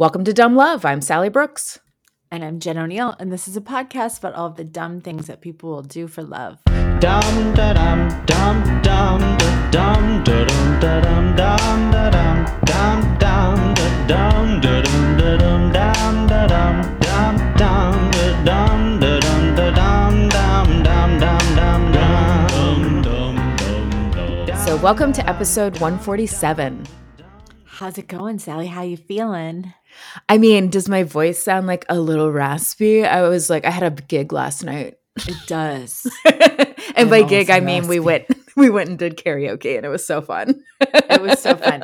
Welcome to Dumb Love. I'm Sally Brooks. And I'm Jen O'Neill, and this is a podcast about all of the dumb things that people will do for love. Dumb da dum da dum da dum da dum da dum da dum da dum da dum da dum da dum da dum da dum. So welcome to episode 147. How's it going, Sally? How you feeling? I mean, does my voice sound like a little raspy? I was like, I had a gig last night. It does. and by gig, I mean we went we went and did karaoke, and it was so fun. It was so fun.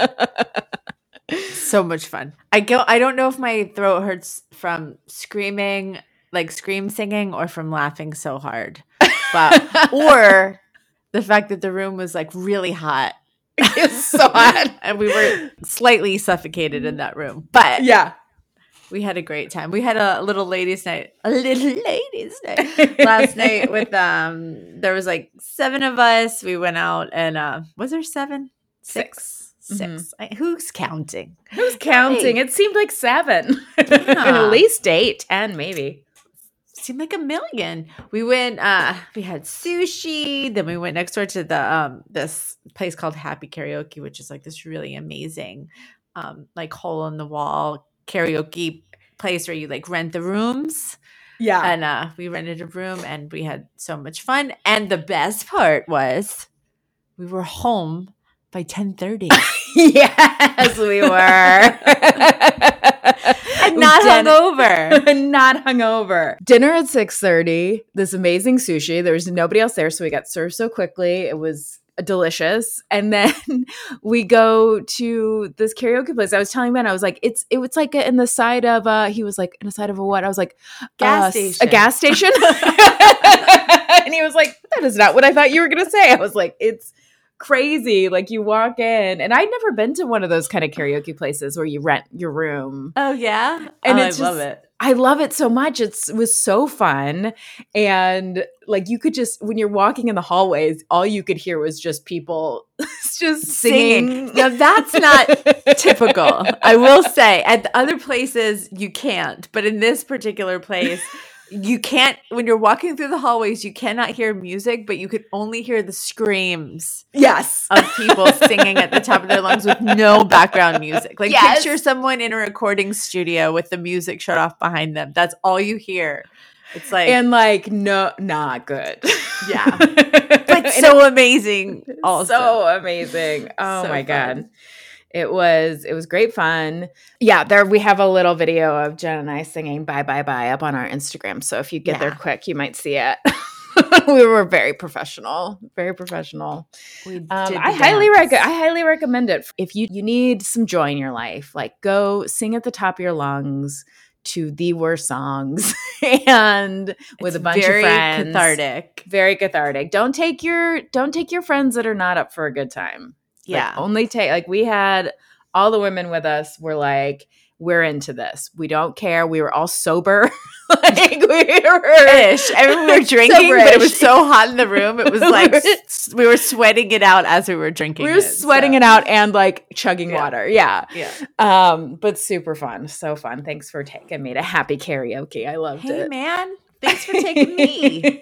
so much fun. I go. I don't know if my throat hurts from screaming, like scream singing, or from laughing so hard, but or the fact that the room was like really hot. it was so hot. and we were slightly suffocated in that room. But Yeah. we had a great time. We had a little ladies' night, a little ladies' night last night with um. There was like seven of us. We went out and uh, was there seven? Six. Six. I, who's counting? Who's counting? It seemed like seven. Yeah. At least eight, ten, maybe. Seemed like a million. We went. uh We had sushi. Then we went next door to the um this place called Happy Karaoke, which is like this really amazing, um like hole in the wall karaoke place where you like rent the rooms. Yeah. and uh we rented a room and we had so much fun and the best part was we were home by 10:30 yes, we were. and not hungover not hungover. Dinner at 6:30. This amazing sushi. There was nobody else there, so we got served so quickly. It was delicious. And then we go to this karaoke place. I was telling Ben, I was like, it's it was like in the side of uh he was like in the side of a what? I was like, Gas uh, station. A gas station. and he was like, that is not what I thought you were gonna say. I was like, it's crazy. Like you walk in, and I'd never been to one of those kind of karaoke places where you rent your room. oh yeah And Oh, it's i love it I love it so much. It's, it was so fun. And like you could just, when you're walking in the hallways, all you could hear was just people just singing. Singing. Now, that's not typical i will say at the other places you can't but in this particular place you can't when you're walking through the hallways you cannot hear music but you could only hear the screams Yes. of people singing at the top of their lungs with no background music. Like Yes. picture someone in a recording studio with the music shut off behind them. That's all you hear. It's like and like, no, not good. Yeah. but so amazing also. so amazing. Oh So my fun. god. It was it was great fun. Yeah, there we have a little video of Jen and I singing bye bye bye up on our Instagram. So if you get there quick, you might see it. we were very professional, very professional. we Um, I highly dance. rec- I highly recommend it. If you you need some joy in your life, like go sing at the top of your lungs to the worst songs and with It's a bunch of friends. cathartic. Very cathartic. Don't take your don't take your friends that are not up for a good time. Like, Yeah. only take like we had all the women with us were like we're into this. We don't care. We were all sober. like we were Ish. I mean, we were drinking, but it was so hot in the room. It was like we were sweating it out as we were drinking. we were sweating it out and like chugging Yeah. water. Yeah. Yeah. Um, but super fun. So fun. Thanks for taking me to happy karaoke. I loved Hey it. man, thanks for taking me.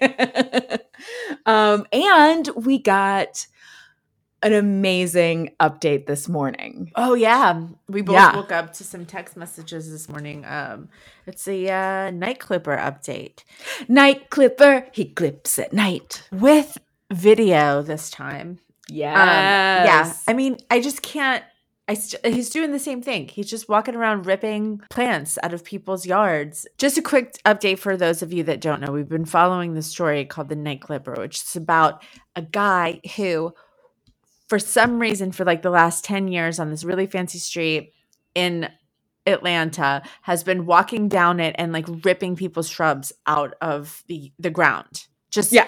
um, and we got an amazing update this morning. Oh yeah, we both Yeah. woke up to some text messages this morning. Um, it's a uh, night clipper update Night clipper, he clips at night. with video this time. Yes. Um, yeah, I mean, I just can't. I st- he's doing the same thing. He's just walking around ripping plants out of people's yards. Just a quick update for those of you that don't know. We've been following the story called the Night Clipper, which is about a guy who, for some reason, for like the last 10 years on this really fancy street in Atlanta, has been walking down it and like ripping people's shrubs out of the, the ground. Just Yeah.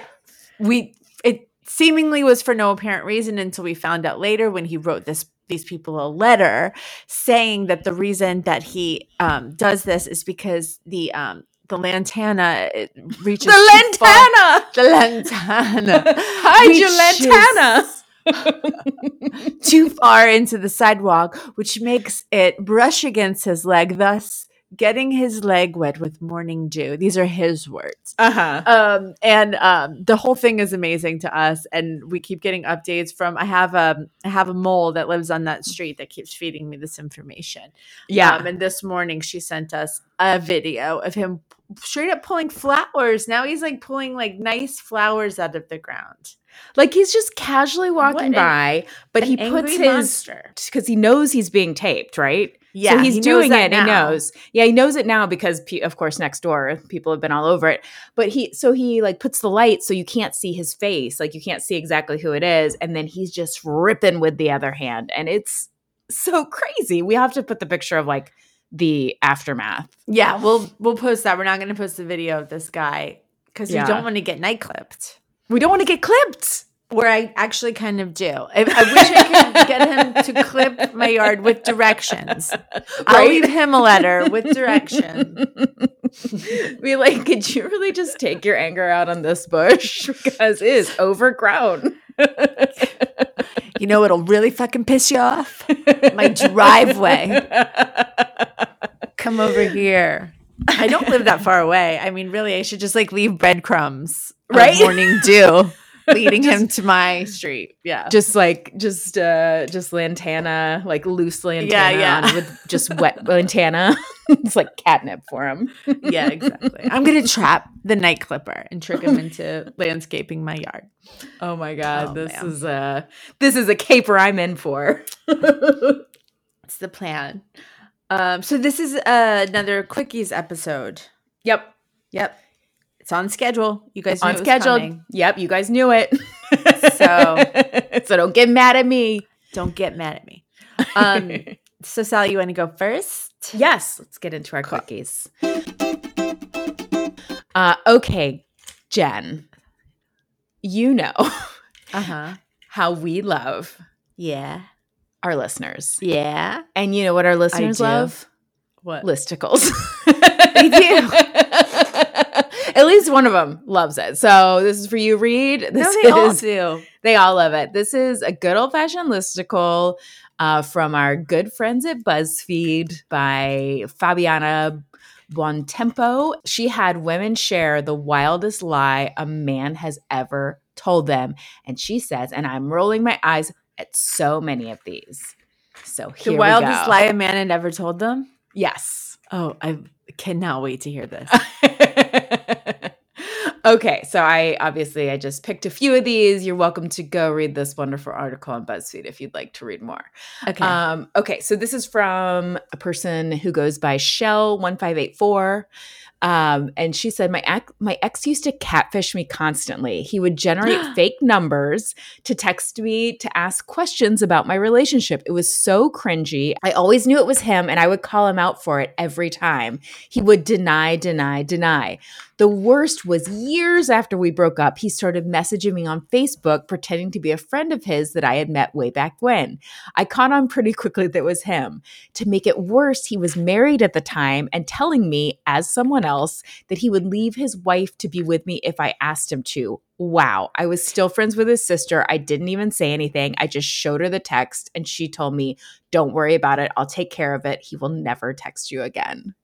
we it seemingly was for no apparent reason until we found out later when he wrote this these people a letter saying that the reason that he um, does this is because the um, the lantana it reaches The lantana. the lantana Hide your lantana. too far into the sidewalk, which makes it brush against his leg, thus getting his leg wet with morning dew. These are his words. uh-huh. Um, and um, the whole thing is amazing to us, and we keep getting updates from. I have a I have a mole that lives on that street that keeps feeding me this information. Yeah. Um, and this morning she sent us a video of him straight up pulling flowers. Now he's like pulling like nice flowers out of the ground. like he's just casually walking by, but he puts his monster. because he knows he's being taped, right? Yeah, so he's he doing it. and He knows. Yeah, he knows it now because, of course, next door people have been all over it. But he, so he like puts the light so you can't see his face, like you can't see exactly who it is, and then he's just ripping with the other hand, and it's so crazy. We have to put the picture of like the aftermath. Yeah, we'll we'll post that. We're not going to post the video of this guy because Yeah. you don't want to get night clipped. We don't want to get clipped. Where I actually kind of do. I, I wish I could get him to clip my yard with directions. I'll leave him a letter with direction. Be like, could you really just take your anger out on this bush because it is overgrown? You know it'll really fucking piss you off? My driveway. Come over here. I don't live that far away. I mean, really, I should just like leave breadcrumbs, Right? Morning dew, leading him to my street. Yeah, just like just uh just lantana like loose lantana Yeah, yeah. with just wet lantana it's like catnip for him yeah, exactly. I'm gonna trap the night clipper and trick him into landscaping my yard. oh my god Oh, this man. is a this is a caper i'm in for It's the plan. Um, so this is uh, another quickies episode. yep Yep, it's on schedule. You guys knew on schedule yep you guys knew it So- so don't get mad at me Don't get mad at me. Um, so Sally, you want to go first? yes let's get into our cookies. uh okay jen you know Uh huh. how we love Yeah. our listeners Yeah. and you know what our listeners love What? listicles. They do. At least one of them loves it. So this is for you, Reed. This no, they all do. they all love it. This is a good old fashioned listicle uh, from our good friends at BuzzFeed by Fabiana Buontempo. She had women share the wildest lie a man has ever told them, and she says, and I'm rolling my eyes at so many of these. So here The wildest lie a man had ever told them. Yes. Oh, I cannot wait to hear this. okay, so I obviously I just picked a few of these. You're welcome to go read this wonderful article on BuzzFeed if you'd like to read more. Okay. Um, okay, so this is from a person who goes by Shell one five eight four. Um, and she said, my ex, my ex used to catfish me constantly. He would generate fake numbers to text me to ask questions about my relationship. It was so cringy. I always knew it was him, and I would call him out for it every time. He would deny, deny, deny. The worst was years after we broke up, he started messaging me on Facebook, pretending to be a friend of his that I had met way back when. I caught on pretty quickly that it was him. To make it worse, he was married at the time and telling me, as someone else, that he would leave his wife to be with me if I asked him to. Wow. I was still friends with his sister. I didn't even say anything. I just showed her the text and she told me, Don't worry about it. I'll take care of it. He will never text you again.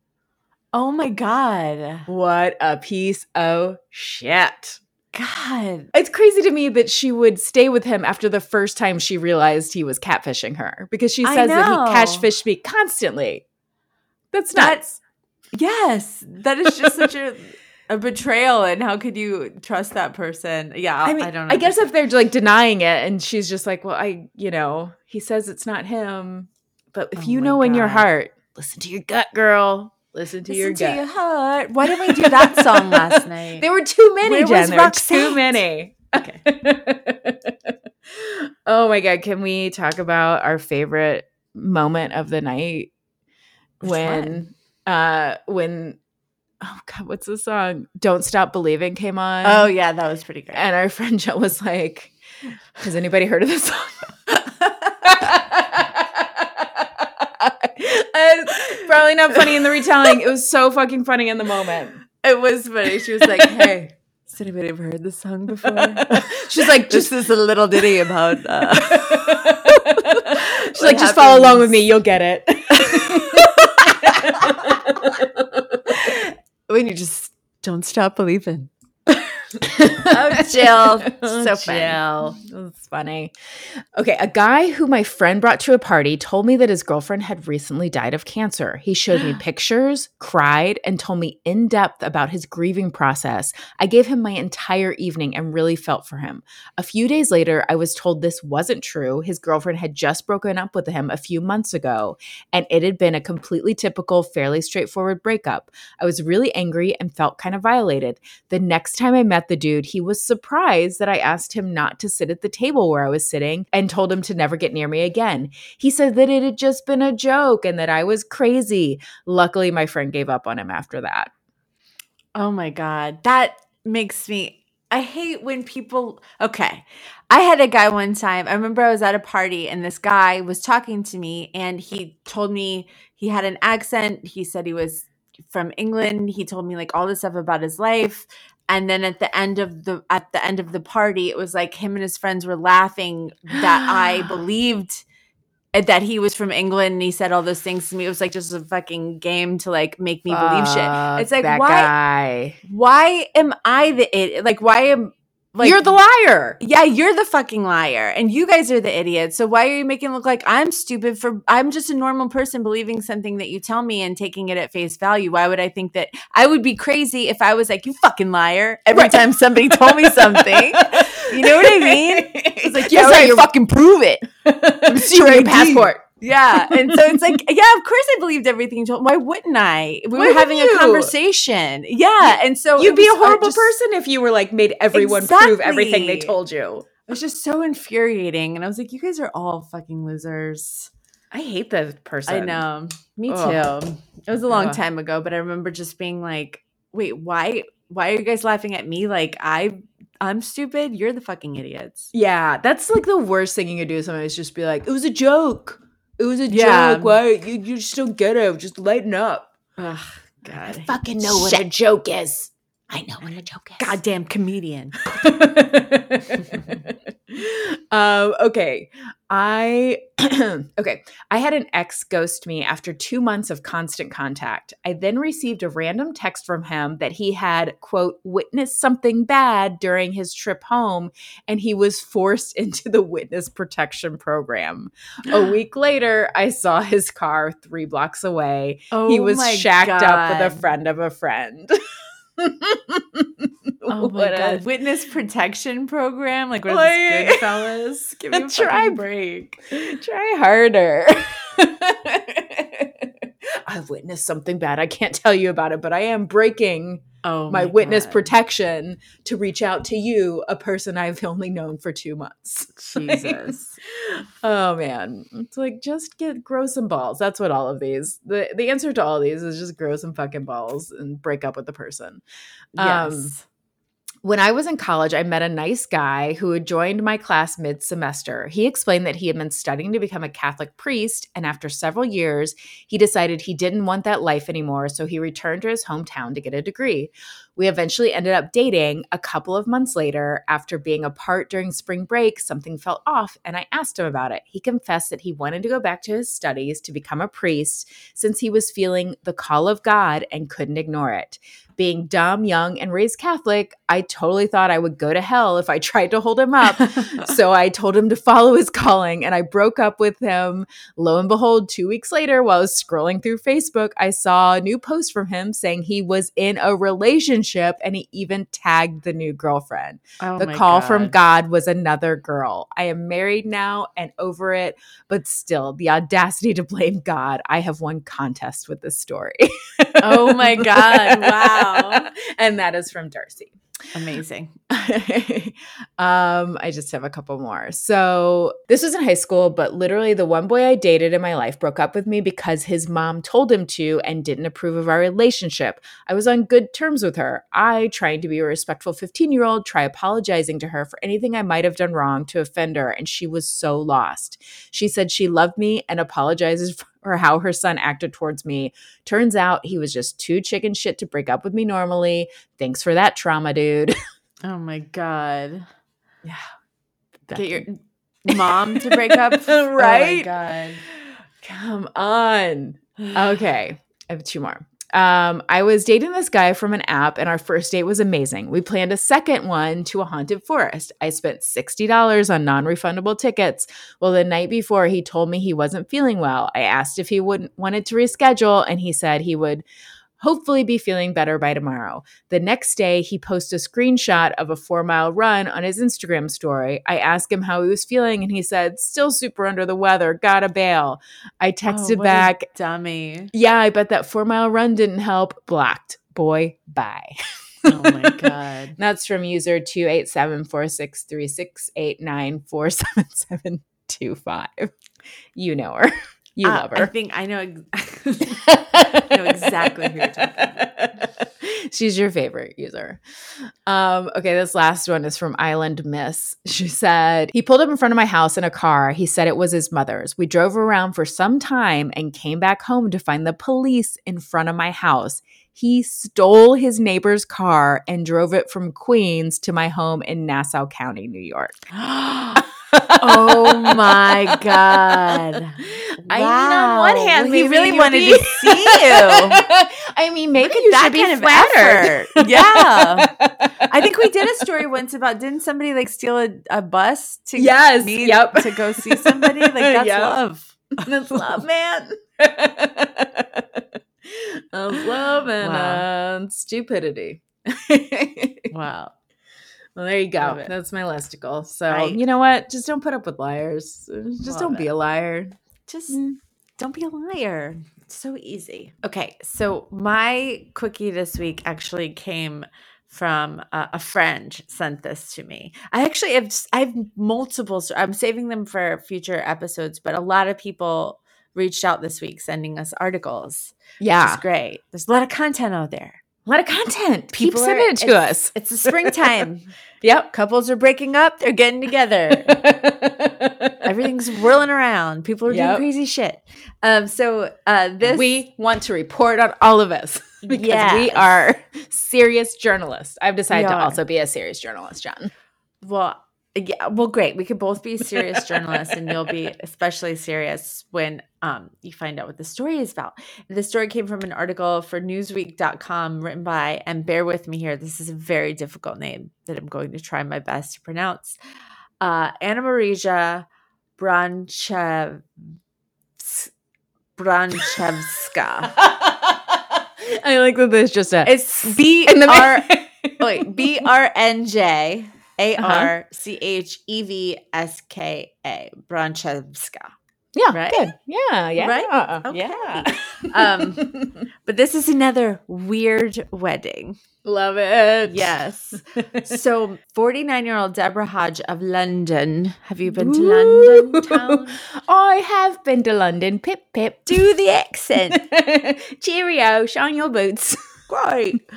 oh my god. What a piece of shit. God. It's crazy to me that she would stay with him after the first time she realized he was catfishing her because she says that he catfished me constantly. That's That- nuts. Yes, that is just such a a betrayal. And how could you trust that person? Yeah, I mean, I don't. I guess if they're like denying it and she's just like, well, I, you know, he says it's not him. But if Oh you know in your heart, listen to your gut, girl. Listen to your Listen gut. your heart. Why didn't we do that song last night? There were too many, Where Jen. was There were too many. Okay. oh my god, can we talk about our favorite moment of the night Which when uh when oh god, what's the song? Don't Stop Believing came on. oh yeah, that was pretty great. and our friend Joe was like, Has anybody heard of this song? it's probably not funny in the retelling. It was so fucking funny in the moment. it was funny. She was like, "Hey, Has anybody ever heard this song before? She's like, Just this a little ditty about. Uh, She's like, just follow along with me, you'll get it. when you just don't stop believing. Oh, Jill, oh, so fun. Jill. That's funny. Okay, a guy who my friend brought to a party told me that his girlfriend had recently died of cancer. He showed me pictures, cried, and told me in depth about his grieving process. I gave him my entire evening and really felt for him. A few days later, I was told this wasn't true. His girlfriend had just broken up with him a few months ago, and it had been a completely typical, fairly straightforward breakup. I was really angry and felt kind of violated. The next time I met the dude, he was surprised that I asked him not to sit at the table where I was sitting and told him to never get near me again. He said that it had just been a joke and that I was crazy. Luckily, my friend gave up on him after that. Oh my God. That makes me. I hate when people. Okay. I had a guy one time. I remember I was at a party and this guy was talking to me and he told me he had an accent. He said he was from England. He told me like all this stuff about his life. And then at the end of the at the end of the party, it was like him and his friends were laughing that I believed that he was from England and he said all those things to me. It was like just a fucking game to like make me believe shit. It's like why guy. why am I the idiot? Like, why am like You're the liar. yeah, you're the fucking liar, and you guys are the idiots. So why are you making it look like I'm stupid for? I'm just a normal person believing something that you tell me and taking it at face value. Why would I think that I would be crazy if I was like you fucking liar every Right. time somebody told me something? You know what I mean? It's like, yes, yeah, I right, fucking prove it. See your your passport. Yeah, and so it's like, yeah, of course I believed everything. you told Why wouldn't I? We Why were having wouldn't a conversation. Yeah, and so You'd be a was, uh, horrible just- person if you were like made everyone prove everything they told you. It was just so infuriating. And I was like, you guys are all fucking losers. I hate that person. I know. Me Ugh. too. It was a long Ugh. time ago, but I remember just being like, wait, why why are you guys laughing at me? Like I I'm stupid? You're the fucking idiots. Yeah, that's like the worst thing you could do. is just be like, "It was a joke. It was a Yeah. joke. Why you you just don't get it? Just lighten up." Ugh, God. fucking know what a joke is. I know what a joke is. Goddamn comedian. um, okay. I okay. I had an ex ghost me after two months of constant contact. I then received a random text from him that he had, quote, witnessed something bad during his trip home and he was forced into the witness protection program. A week later, I saw his car three blocks away. Oh he was shacked up with a friend of a friend. My What a- Witness protection program? Like what Like- is this Goodfellas? Give me a Try break. Try harder. I've witnessed something bad. I can't tell you about it, but I am breaking Oh my, witness God. protection to reach out to you, a person I've only known for two months. Jesus. oh man. It's like just get grow some balls. That's what all of these. The the answer to all of these is just grow some fucking balls and break up with the person. Um, Yes. When I was in college, I met a nice guy who had joined my class mid semester. He explained that he had been studying to become a Catholic priest, and after several years, he decided he didn't want that life anymore, so he returned to his hometown to get a degree. We eventually ended up dating. A couple of months later, after being apart during spring break, something felt off, and I asked him about it. He confessed that he wanted to go back to his studies to become a priest since he was feeling the call of God and couldn't ignore it being dumb, young, and raised Catholic, I totally thought I would go to hell if I tried to hold him up. so I told him to follow his calling and I broke up with him. Lo and behold, two weeks later, while I was scrolling through Facebook, I saw a new post from him saying he was in a relationship and he even tagged the new girlfriend. Oh the call from God. God was another girl. I am married now and over it, but still, the audacity to blame God. I have won contest with this story. Oh my God. Wow. and that is from Darcy. Amazing. um, I just have a couple more. So this was in high school, but literally the one boy I dated in my life broke up with me because his mom told him to and didn't approve of our relationship. I was on good terms with her. I, trying to be a respectful 15 year old, try apologizing to her for anything I might have done wrong to offend her, and she was so lost. She said she loved me and apologizes for how her son acted towards me. Turns out he was just too chicken shit to break up with me normally. Thanks for that trauma, dude. Oh my god. Yeah. Get your mom to break up. Right? Oh my god. Come on. Okay. I have two more. Um, I was dating this guy from an app, and our first date was amazing. We planned a second one to a haunted forest. I spent $60 on non refundable tickets. Well, the night before, he told me he wasn't feeling well. I asked if he wouldn't wanted to reschedule, and he said he would hopefully be feeling better by tomorrow. The next day, he posts a screenshot of a four mile run on his Instagram story. I asked him how he was feeling, and he said, Still super under the weather, gotta bail. I oh, texted Oh, what a back, dummy. yeah, I bet that four mile run didn't help. Blocked. Boy, bye. Oh my god. That's from user 287463689477725. You know her. You Uh, love I think I know. Ex- know exactly who you're talking about. She's your favorite user. Um, okay, this last one is from Island Miss. She said, He pulled up in front of my house in a car. He said it was his mother's. We drove around for some time and came back home to find the police in front of my house. He stole his neighbor's car and drove it from Queens to my home in Nassau County, New York. oh my god. I mean, on one hand, Well, he really wanted be- to see you. I mean, maybe you that should be kind of flattered. effort. Yeah. I think we did a story once about didn't somebody like steal a, a bus to Yes, meet- yep. to go see somebody? Like that's Yep. love. That's love, man. That's love and Wow. uh, stupidity. Wow. Well, there you go. That's my listicle. So Right. you know what? Just don't put up with liars. Just Love don't be a liar. Just Mm. don't be a liar. It's so easy. Okay, so my quickie this week actually came from uh, a friend sent this to me. I actually have I have multiple. I'm saving them for future episodes, but a lot of people reached out this week sending us articles. Which Yeah, is great. There's a lot of content out there. A lot of content. Keep People are- sending it to it's- us. It's the springtime. Yep. Couples are breaking up. They're getting together. Everything's whirling around. People are doing crazy shit. Um, so uh, this we want to report on all of us because we are serious journalists. I've decided to also be a serious journalist, Jen. Well, yeah, well, great. We could both be serious journalists, and you'll be especially serious when um, you find out what the story is about. The story came from an article for Newsweek.com written by, and bear with me here, this is a very difficult name that I'm going to try my best to pronounce. Uh, Anna Marija Branchev Branchevska. I like that there's just a It's B R wait B R N J A R C H E V S K A Branchevska. Yeah, Right? good. Yeah, yeah, Right? Okay. yeah. Um, But this is another weird wedding. Love it. Yes. So, 49 year old Deborah Hodge of London. Have you been to. London town? I have been to London. Pip pip. Do the accent. Cheerio. Shine your boots. Great.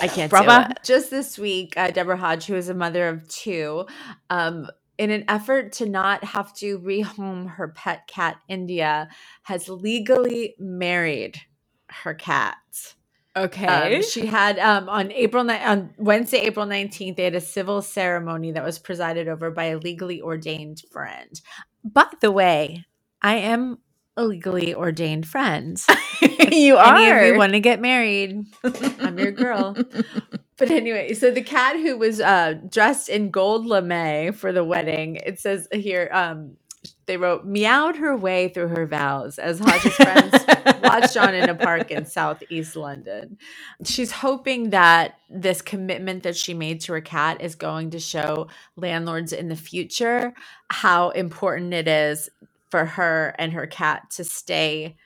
I can't it. Just this week, uh, Deborah Hodge, who is a mother of two, um, in an effort to not have to rehome her pet cat, India, has legally married her cat. Okay. Um, she had um, on April ni- on Wednesday, April nineteenth, they had a civil ceremony that was presided over by a legally ordained friend. By the way, I am a legally ordained friend. you Any are. you want to get married? I'm your girl. But anyway, so the cat who was uh, dressed in gold lame for the wedding, it says here, um, they wrote, meowed her way through her vows as Hodge's friends watched on in a park in southeast London. She's hoping that this commitment that she made to her cat is going to show landlords in the future how important it is for her and her cat to stay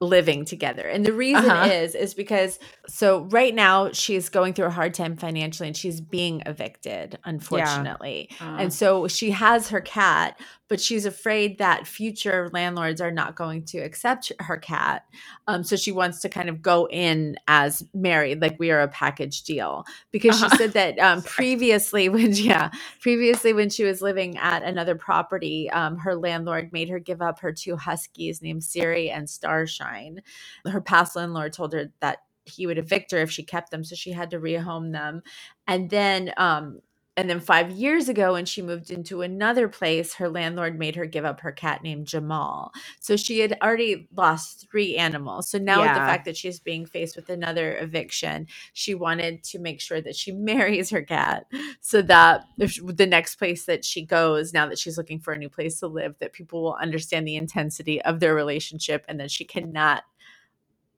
living together. And the reason Uh-huh. is is because so right now she's going through a hard time financially and she's being evicted unfortunately. Uh, And so she has her cat, but she's afraid that future landlords are not going to accept her cat. Um, so she wants to kind of go in as married, like we are a package deal. Because Uh-huh. she said that um, previously, when yeah, previously when she was living at another property, um, her landlord made her give up her two huskies named Siri and Starshine. Her past landlord told her that he would evict her if she kept them, so she had to rehome them. And then um and then 5 years ago when she moved into another place, her landlord made her give up her cat named Jamal. So she had already lost 3 animals. So now with the fact that she's being faced with another eviction, she wanted to make sure that she marries her cat so that if the next place that she goes now that she's looking for a new place to live that people will understand the intensity of their relationship and that she cannot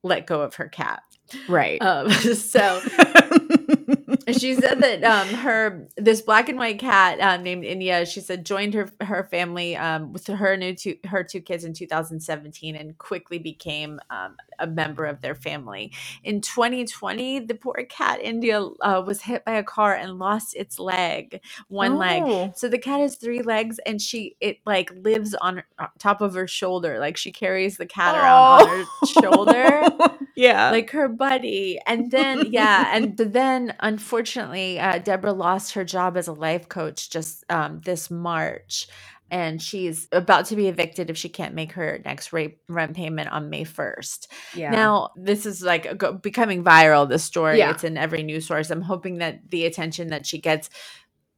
let go of her cat right. um, so she said that um, her this black and white cat um, named India. She said joined her her family um, with her new two her two kids in 2017 and quickly became um, a member of their family. In 2020, the poor cat India uh, was hit by a car and lost its leg, one leg. Oh. So the cat has three legs, and she it like lives on on top of her shoulder, like she carries the cat around on her shoulder yeah. like her buddy. And then, yeah, and then unfortunately, uh, Deborah lost her job as a life coach just um, this March. And she's about to be evicted if she can't make her next rate, rent payment on May 1st. yeah. Now, this is like a go- becoming viral, the story. Yeah. It's in every news source. I'm hoping that the attention that she gets,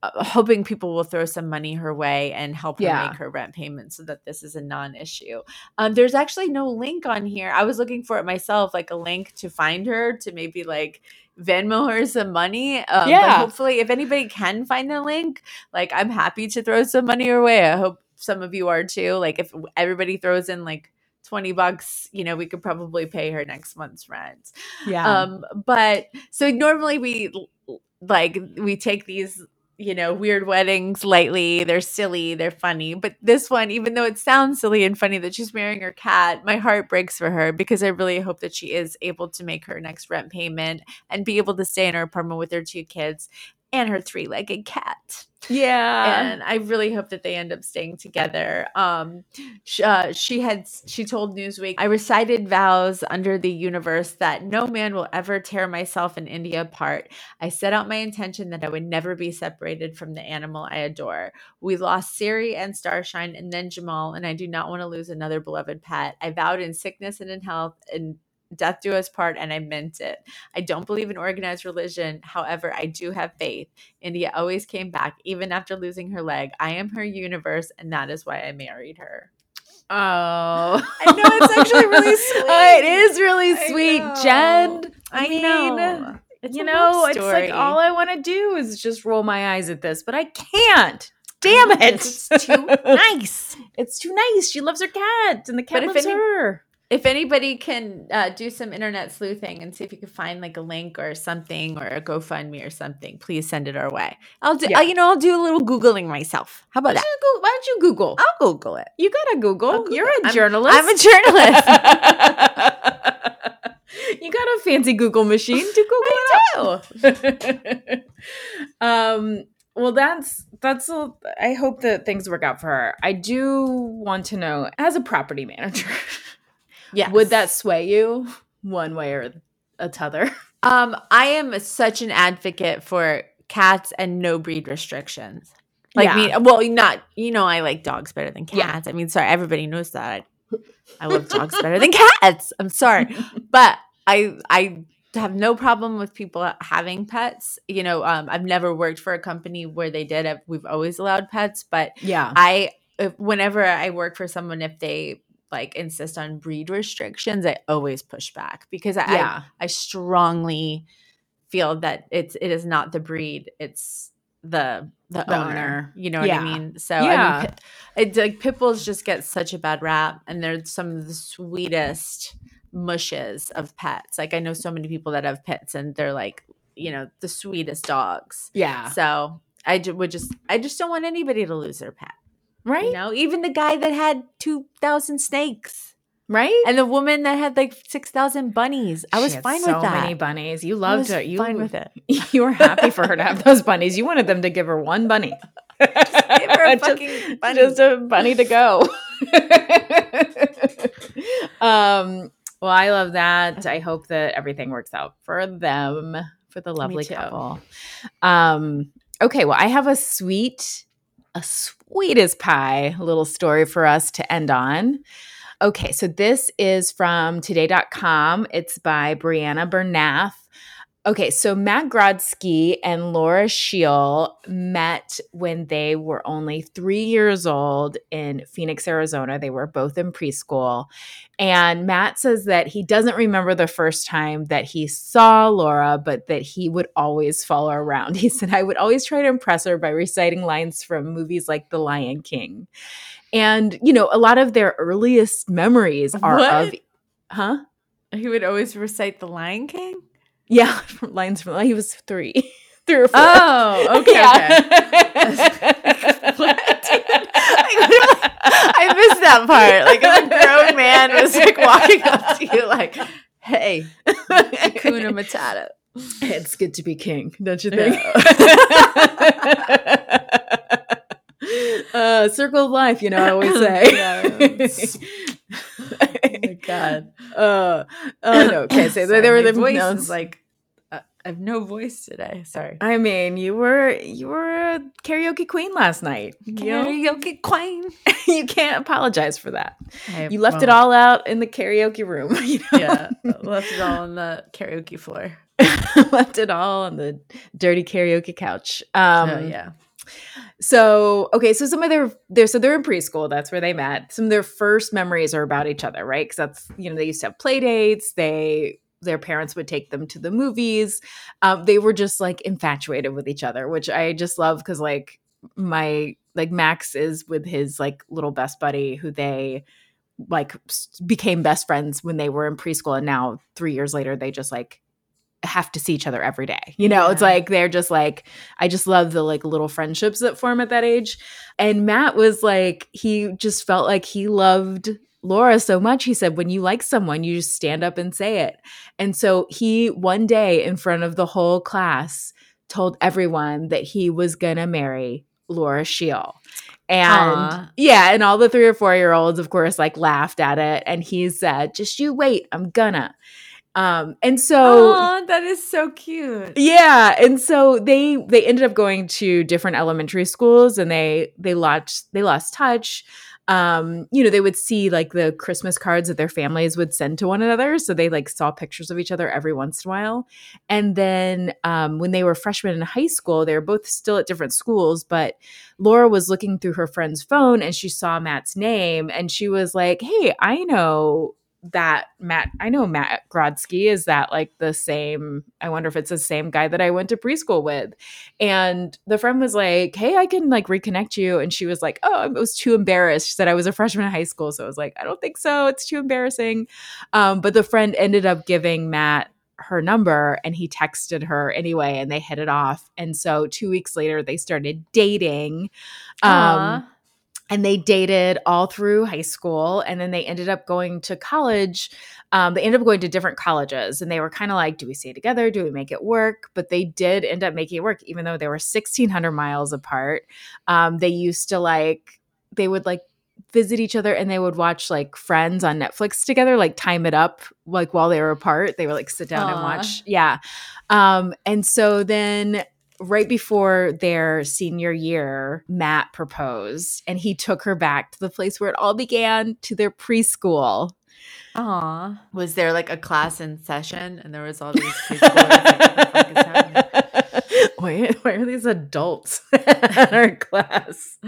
uh, hoping people will throw some money her way and help her Yeah. make her rent payment so that this is a non issue. Um, there's actually no link on here. I was looking for it myself, like a link to find her to maybe like Venmo her some money. Um, Yeah. hopefully, if anybody can find the link, like I'm happy to throw some money her way. I hope some of you are too. Like if everybody throws in like 20 bucks, you know, we could probably pay her next month's rent. yeah. Um, but so normally we like we take these you know weird weddings lightly they're silly they're funny. But this one even though it sounds silly and funny that she's marrying her cat my heart breaks for her because i really hope that she is able to make her next rent payment and be able to stay in her apartment with her two kids and her three-legged cat yeah. and I really hope that they end up staying together. Um, sh- uh, she had she told Newsweek, I recited vows under the universe that no man will ever tear myself and India apart. I set out my intention that I would never be separated from the animal I adore. We lost Siri and Starshine, and then Jamal, and I do not want to lose another beloved pet. I vowed in sickness and in health and death do us part and i meant it i don't believe in organized religion however i do have faith India always came back, even after losing her leg. I am her universe, and that is why I married her. oh. I know, it's actually really oh, sweet. it is really sweet, know. Jen. I, I mean, know. It's you know, it's like all I want to do is just roll my eyes at this, but I can't. Damn it. It's too nice. It's too nice. She loves her cat, and the cat But loves any- her. If anybody can uh, do some internet sleuthing and see if you can find like a link or something or a GoFundMe or something, please send it our way. I'll do. Yeah. uh, you know, I'll do a little googling myself. How about Why that? why don't you Google? I'll Google it. You got to Google. Google You're it. a journalist. I'm a journalist. you got a fancy Google machine to Google it up. um, well, that's that's. A, I hope that things work out for her. I do want to know, as a property manager, Yes. would that sway you one way or a t'other? Um, I am such an advocate for cats and no breed restrictions. Like Yeah. me, well, not you know, I like dogs better than Yeah. cats. I mean, sorry, everybody knows that. I love dogs better than cats. I'm sorry, but I I have no problem with people having pets. You know, um, I've never worked for a company where they did. I've, we've always allowed pets, but Yeah. I if, whenever I work for someone, if they like insist on breed restrictions, I always push back because I, Yeah. I strongly feel that it's it is not the breed, it's the the, The owner. owner. You know what I mean? So I Yeah. mean, pit, it's like pit bulls just get such a bad rap, and they're some of the sweetest mushes of pets. Like I know so many people that have pets, and they're like you know the sweetest dogs. Yeah. So I would just I just don't want anybody to lose their pet. Right. You know, even the guy that had 2,000 snakes Right. and the woman that had like 6,000 bunnies. I She was fine so with that. many bunnies. You loved it. You fine with it. You were happy for her to have those bunnies. You wanted them to give her one bunny. Give her a Just- fucking bunny. Just a bunny to go. um, well, I love that. I hope that everything works out for them, for the lovely couple. Um, okay, well, I have a sweet, a sweet as pie little story for us to end on. Okay, so this is from today.com. It's by Brianna Bernath. Okay, so Matt Grodsky and Laura Scheel met when they were only three years old in Phoenix, Arizona. They were both in preschool. And Matt says that he doesn't remember the first time that he saw Laura, but that he would always follow her around. He said, I would always try to impress her by reciting lines from movies like The Lion King. And, you know, a lot of their earliest memories are What? of, huh? He would always recite the Lion King. Yeah, from lines from he was three, three or four. Oh, okay, Yeah. What? I missed that part. Like if a grown man was like walking up to you, like, "Hey, Kuna Matata." it's good to be king, don't you Yeah. think? uh, circle of life, you know. I always say. My god. Uh, oh no. Okay, so Sorry, they were the voice no, is like uh, I have no voice today. Sorry. I mean, you were you were a karaoke queen last night. Karaoke queen. you can't apologize for that. I You left it won't. all out in the karaoke room. You know? Yeah, left it all on the karaoke floor. left it all on the dirty karaoke couch. Um, oh yeah. So okay, so some of their their so they're in preschool. That's where they met. Some of their first memories are about each other, right? Because that's you know they used to have play dates. They their parents would take them to the movies. Um, they were just like infatuated with each other, which I just love because like my like Max is with his like little best buddy who they like became best friends when they were in preschool, and now three years later they just like have to see each other every day. You know, it's like they're just like I just love the like little friendships that form at that age. And Matt was like he just felt like he loved Laura so much. He said when you like someone, you just stand up and say it. And so he one day in front of the whole class told everyone that he was going to marry Laura Scheel. And Aw. yeah, and all the 3 or 4 year olds of course like laughed at it and he said, "Just you wait, I'm gonna." Um and so Aw, that is so cute. yeah, and so they they ended up going to different elementary schools, and they they lost they lost touch. Um, you know, they would see like the Christmas cards that their families would send to one another, so they like saw pictures of each other every once in a while. And then um, when they were freshmen in high school, they were both still at different schools, but Laura was looking through her friend's phone and she saw Matt's name, and she was like, "Hey, I know." That Matt, I know Matt Grodsky. Is that like the same? I wonder if it's the same guy that I went to preschool with. And the friend was like, Hey, I can like reconnect you. And she was like, Oh, I was too embarrassed. She said I was a freshman in high school. So I was like, I don't think so. It's too embarrassing. Um, but the friend ended up giving Matt her number and he texted her anyway and they hit it off. And so two weeks later, they started dating. Um, Aw. And they dated all through high school and then they ended up going to college um, they ended up going to different colleges and they were kind of like do we stay together? Do we make it work? But they did end up making it work even though they were 1600 miles apart. Um, they used to like they would like visit each other and they would watch like friends on netflix together like time it up like while they were apart. They would like sit down and watch. Yeah. Um, and so then right before their senior year, Matt proposed and he took her back to the place where it all began to their preschool. Aw. Was there like a class in session and there was all these preschoolers? like, what the fuck is happening? why, why are these adults in our class?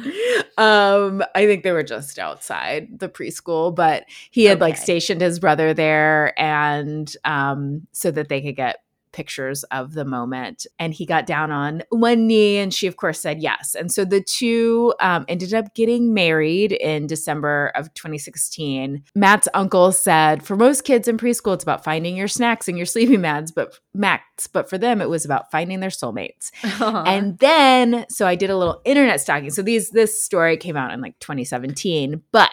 Um, I think they were just outside the preschool, but he had like stationed his brother there and um so that they could get pictures of the moment and he got down on one knee and she of course said yes and so the two um, ended up getting married in december of 2016 matt's uncle said for most kids in preschool it's about finding your snacks and your sleeping mats, but max but for them it was about finding their soulmates Aw. and then so I did a little internet stalking. So these this story came out in like 2017, but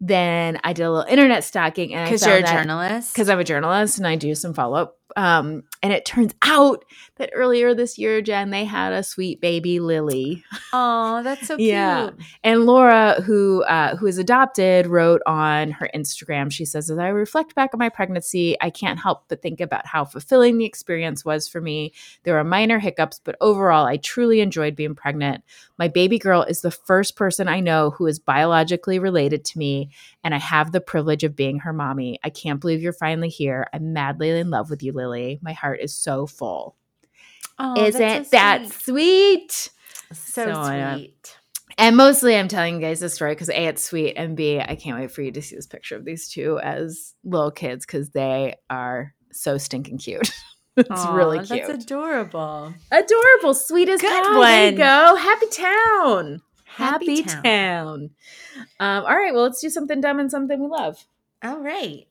then I did a little internet stalking and because you're a journalist. because I'm a journalist and I do some follow up. Um, And it turns out that earlier this year, Jen, they had a sweet baby Lily. Oh, that's so cute. Yeah. And Laura, who uh, who is adopted, wrote on her Instagram. She says, "As I reflect back on my pregnancy, I can't help but think about how fulfilling the experience was for me. There were minor hiccups, but overall, I truly enjoyed being pregnant. My baby girl is the first person I know who is biologically related to me, and I have the privilege of being her mommy. I can't believe you're finally here. I'm madly in love with you, Lily. My heart is so full. Oh, Isn't that sweet. sweet? so, So, uh, sweet? And mostly I'm telling you guys this story because A, it's sweet, and B, I can't wait for you to see this picture of these two as little kids because they are so stinking cute. it's Aw, really cute. That's adorable. Adorable, sweet as Good pie. There you go. Happy town. Happy Happy, town. town. Um, all right, well, let's do something dumb and something we love. All right.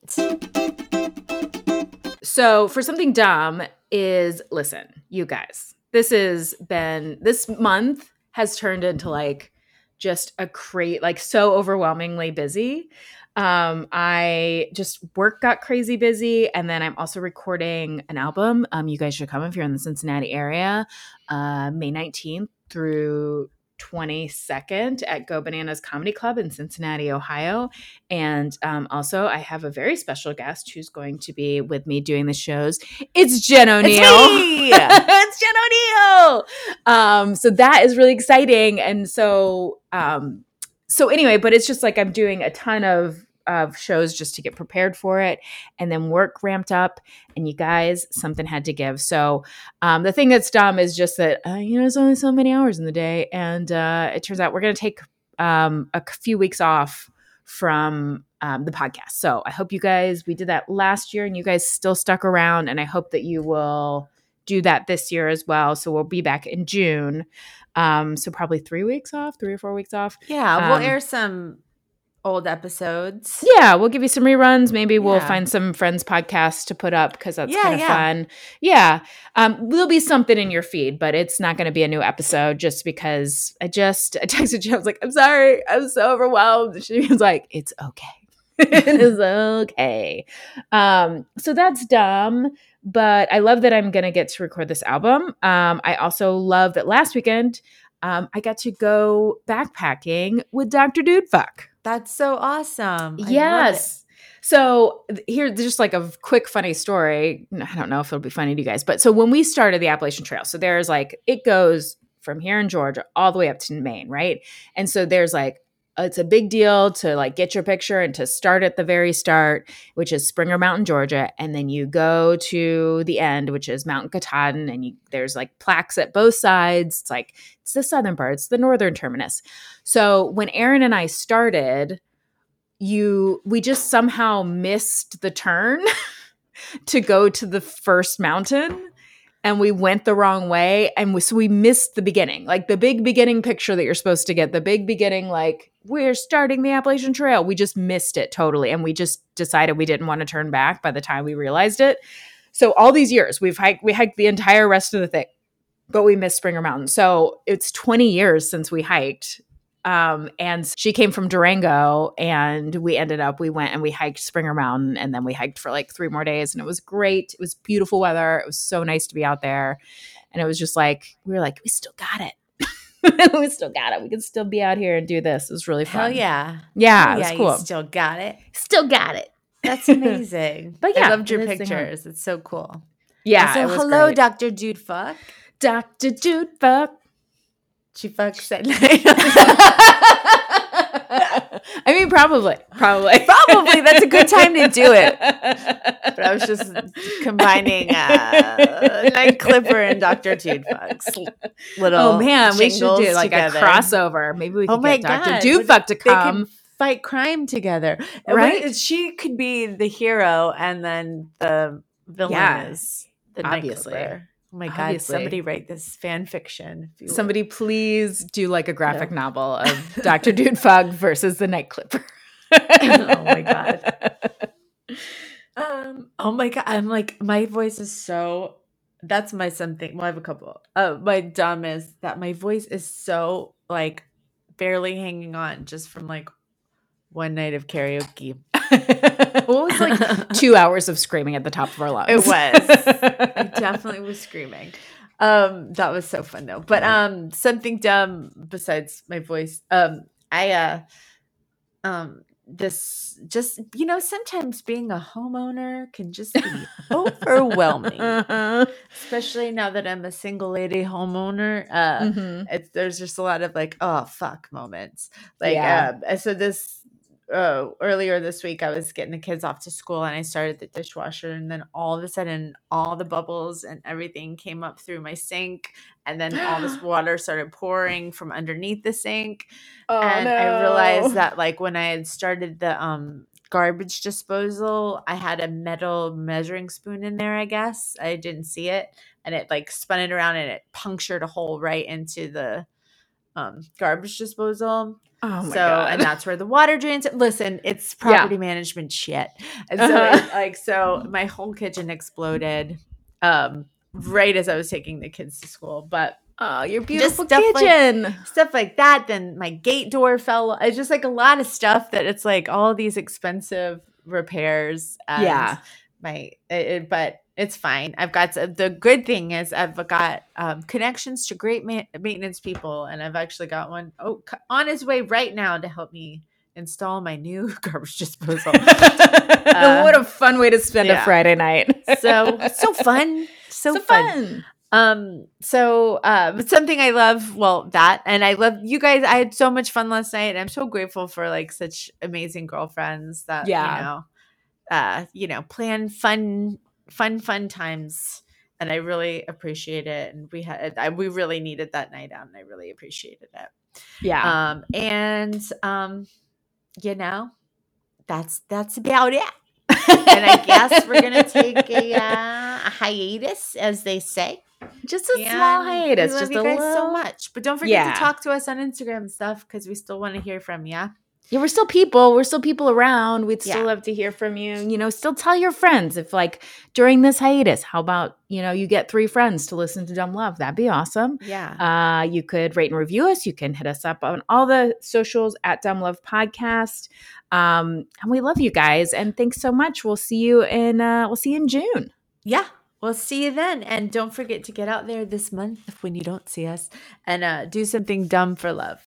So for something dumb is listen, you guys. This has been this month has turned into like just a crate like so overwhelmingly busy. Um I just work got crazy busy and then I'm also recording an album. Um you guys should come if you're in the Cincinnati area. Uh May 19th through 22nd at Go Bananas Comedy Club in Cincinnati, Ohio. And um, also, I have a very special guest who's going to be with me doing the shows. It's Jen O'Neill. me! it's Jen O'Neill. Um, so that is really exciting. And so, um, so anyway, but it's just like I'm doing a ton of of shows just to get prepared for it, and then work ramped up. And you guys, something had to give. So um, the thing that's dumb is just that uh, you know there's only so many hours in the day, and uh, it turns out we're going to take um, a few weeks off from um, the podcast. So I hope you guys we did that last year, and you guys still stuck around, and I hope that you will do that this year as well. So we'll be back in June. Um, so probably three weeks off, three or four weeks off. Yeah, we'll Um, air some old episodes. Yeah, we'll give you some reruns. Maybe we'll Yeah. find some friends podcasts to put up because that's Yeah, kind of yeah. fun. Yeah, um, there'll be something in your feed, but it's not going to be a new episode just because I just I texted you. I was like, I'm sorry, I'm so overwhelmed. She was like, It's okay. it is okay. Um, so that's dumb, but I love that I'm going to get to record this album. Um, I also love that last weekend um, I got to go backpacking with Dr. Dude Fuck. That's so awesome. I Yes. So here, just like a quick funny story. I don't know if it'll be funny to you guys, but so when we started the Appalachian Trail, so there's like it goes from here in Georgia all the way up to Maine, right? And so there's like it's a big deal to like get your picture and to start at the very start, which is Springer Mountain, Georgia, and then you go to the end, which is Mount Katahdin, and you, there's like plaques at both sides. It's like it's the southern part, it's the northern terminus. So when Aaron and I started, you we just somehow missed the turn to go to the first mountain and we went the wrong way and we, so we missed the beginning. Like the big beginning picture that you're supposed to get the big beginning like we're starting the appalachian trail. We just missed it totally and we just decided we didn't want to turn back by the time we realized it. So all these years we've hiked we hiked the entire rest of the thing but we missed springer mountain. So it's 20 years since we hiked um, and she came from Durango, and we ended up we went and we hiked Springer Mountain, and then we hiked for like three more days, and it was great. It was beautiful weather. It was so nice to be out there, and it was just like we were like we still got it. we still got it. We can still be out here and do this. It was really it. Hell fun. yeah. yeah, Hell it was yeah, cool. you still got it. still got it. That's amazing. But yeah, I loved your it pictures. It's so cool. Yeah. So hello, great. Dr. Dude Fuck. Doctor Dude Fuck. She fucks at night. I mean, probably, probably, Probably. That's a good time to do it. But I was just combining uh, Night Clipper and Dr. Dude Fuck's little. Oh man, we should do like together. a crossover. Maybe we Oh could my get Dr. God, Dude Fuck to come. fight crime together. Right? what- She could be the hero, and then the villain Yeah, is the Night obviously. Clipper. Oh my god! Somebody write this fan fiction. if you will. Somebody please do like a graphic novel of Dr. Dude Fuck versus the Night Clipper. Oh my God. Um. Oh my god! I'm like my voice is so. That's my something. Well, I have a couple. Uh, my dumb is that my voice is so like barely hanging on just from like one night of karaoke. what was like two hours of screaming at the top of our lungs? It was. I definitely was screaming. Um, that was so fun though. But um, something dumb besides my voice. Um, I uh, um, this just you know sometimes being a homeowner can just be overwhelming, especially now that I'm a single lady homeowner. Uh, Mhm. it's there's just a lot of like oh fuck moments like Yeah. uh, so this uh, earlier this week i was getting the kids off to school and i started the dishwasher and then all of a sudden all the bubbles and everything came up through my sink and then all this water started pouring from underneath the sink Oh, and i realized that like when i had started the um garbage disposal i had a metal measuring spoon in there i guess. I didn't see it and it like spun it around and it punctured a hole right into the um garbage disposal Oh my so god. and that's where the water drains listen it's property management shit and so Uh-huh. it, like so my whole kitchen exploded um right as i was taking the kids to school but oh, your beautiful stuff like- kitchen. stuff like that. Then my gate door fell. It's just like a lot of stuff that it's like all these expensive repairs. And Yeah. My, it, it- but it's fine. I've got the good thing is I've got um, connections to great ma- maintenance people, and I've actually got one oh on his way right now to help me install my new garbage disposal. what a fun way to spend a. Friday night. so so fun, so, so fun. fun. Um, so uh but something I love, well, that and I love you guys. I had so much fun last night. I'm so grateful for like such amazing girlfriends that Yeah. you know uh, you know, plan fun, fun, fun times. And I really appreciate it. And we had I, we really needed that night out and I really appreciated it. Yeah. Um and um, you know, that's that's about it. and I guess we're gonna take a, uh, a hiatus, as they say. just a small hiatus. We love just you a guys little... so much, but don't forget Yeah. to talk to us on Instagram and stuff because we still want to hear from you. Yeah, we're still people. We're still people around. We'd still Yeah. love to hear from you. You know, still tell your friends if like during this hiatus, how about, you know, you get three friends to listen to Dumb Love. That'd be awesome. Yeah, Uh, you could rate and review us. You can hit us up on all the socials at Dumb Love Podcast. Um, and we love you guys. And thanks so much. We'll see you in uh we'll see you in June. yeah. We'll see you then, and don't forget to get out there this month when you don't see us and uh, do something dumb for love.